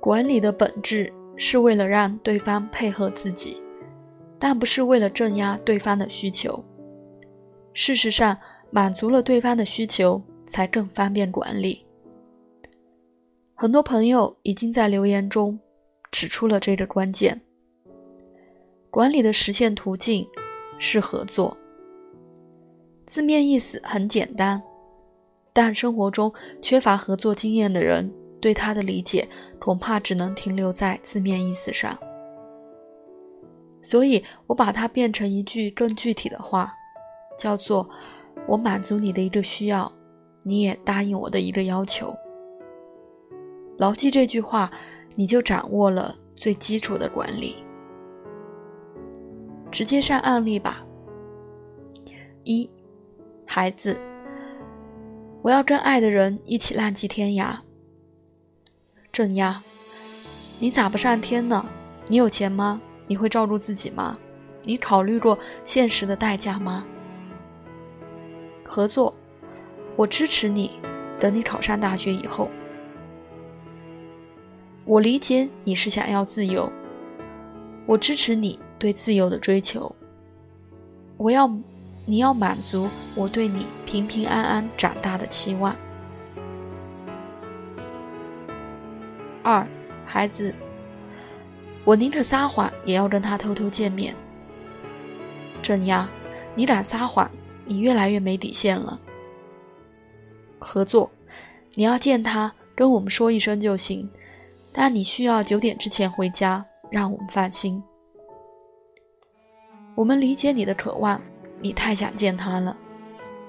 管理的本质是为了让对方配合自己，但不是为了镇压对方的需求。事实上，满足了对方的需求，才更方便管理。很多朋友已经在留言中指出了这个关键。管理的实现途径是合作。字面意思很简单，但生活中缺乏合作经验的人。对他的理解恐怕只能停留在字面意思上，所以我把它变成一句更具体的话，叫做“我满足你的一个需要，你也答应我的一个要求”。牢记这句话，你就掌握了最基础的管理。直接上案例吧。一，孩子，我要跟爱的人一起浪迹天涯。镇压，你咋不上天呢？你有钱吗？你会照顾自己吗？你考虑过现实的代价吗？合作，我支持你。等你考上大学以后，我理解你是想要自由，我支持你对自由的追求。我要，你要满足我对你平平安安长大的期望。二，孩子，我宁可撒谎，也要跟他偷偷见面。镇压，你敢撒谎，你越来越没底线了。合作，你要见他，跟我们说一声就行，但你需要九点之前回家，让我们放心。我们理解你的渴望，你太想见他了，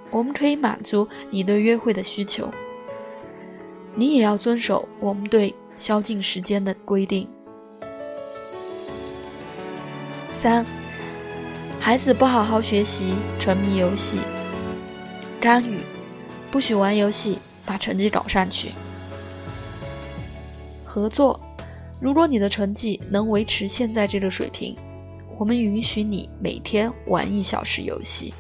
我们可以满足你对约会的需求。你也要遵守我们对。宵禁时间的规定。三，孩子不好好学习，沉迷游戏，干预，不许玩游戏，把成绩搞上去。合作，如果你的成绩能维持现在这个水平，我们允许你每天玩一小时游戏。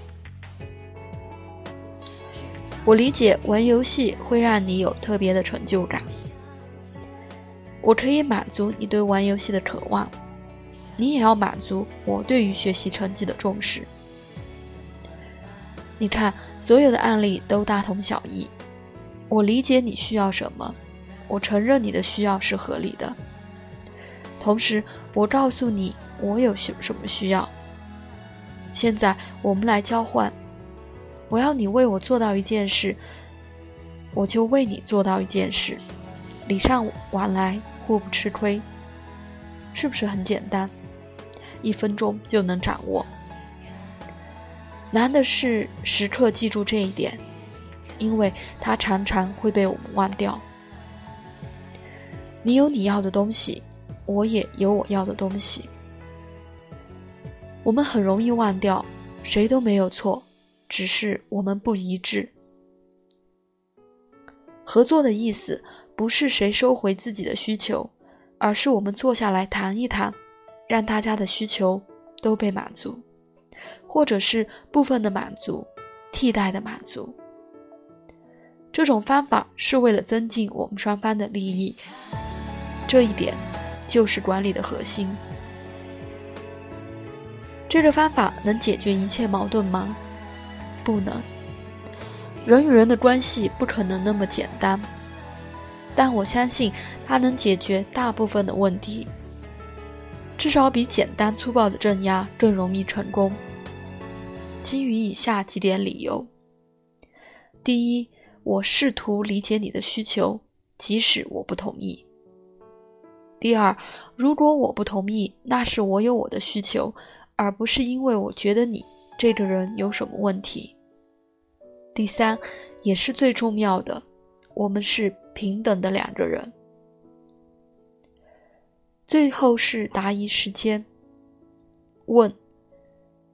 我理解玩游戏会让你有特别的成就感。我可以满足你对玩游戏的渴望，你也要满足我对于学习成绩的重视。你看，所有的案例都大同小异。我理解你需要什么，我承认你的需要是合理的。同时，我告诉你我有什什么需要。现在我们来交换，我要你为我做到一件事，我就为你做到一件事，礼尚往来。互不吃亏，是不是很简单？一分钟就能掌握。难的是时刻记住这一点，因为它常常会被我们忘掉。你有你要的东西，我也有我要的东西。我们很容易忘掉，谁都没有错，只是我们不一致。合作的意思。不是谁收回自己的需求，而是我们坐下来谈一谈，让大家的需求都被满足，或者是部分的满足，替代的满足。这种方法是为了增进我们双方的利益，这一点就是管理的核心。这个方法能解决一切矛盾吗？不能。人与人的关系不可能那么简单。但我相信它能解决大部分的问题，至少比简单粗暴的镇压更容易成功。基于以下几点理由：第一，我试图理解你的需求，即使我不同意；第二，如果我不同意，那是我有我的需求，而不是因为我觉得你这个人有什么问题；第三，也是最重要的，我们是。平等的两个人。最后是答疑时间。问：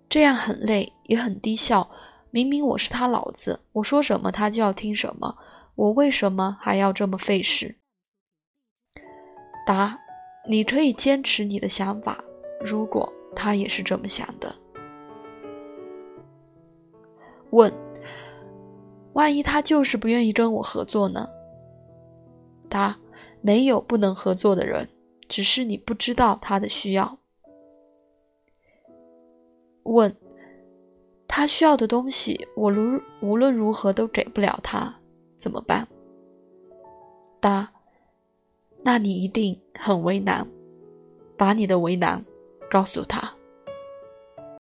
这样很累，也很低效。明明我是他老子，我说什么他就要听什么，我为什么还要这么费事？答：你可以坚持你的想法，如果他也是这么想的。问：万一他就是不愿意跟我合作呢？答：没有不能合作的人，只是你不知道他的需要。问：他需要的东西，我如无论如何都给不了他，怎么办？答：那你一定很为难，把你的为难告诉他。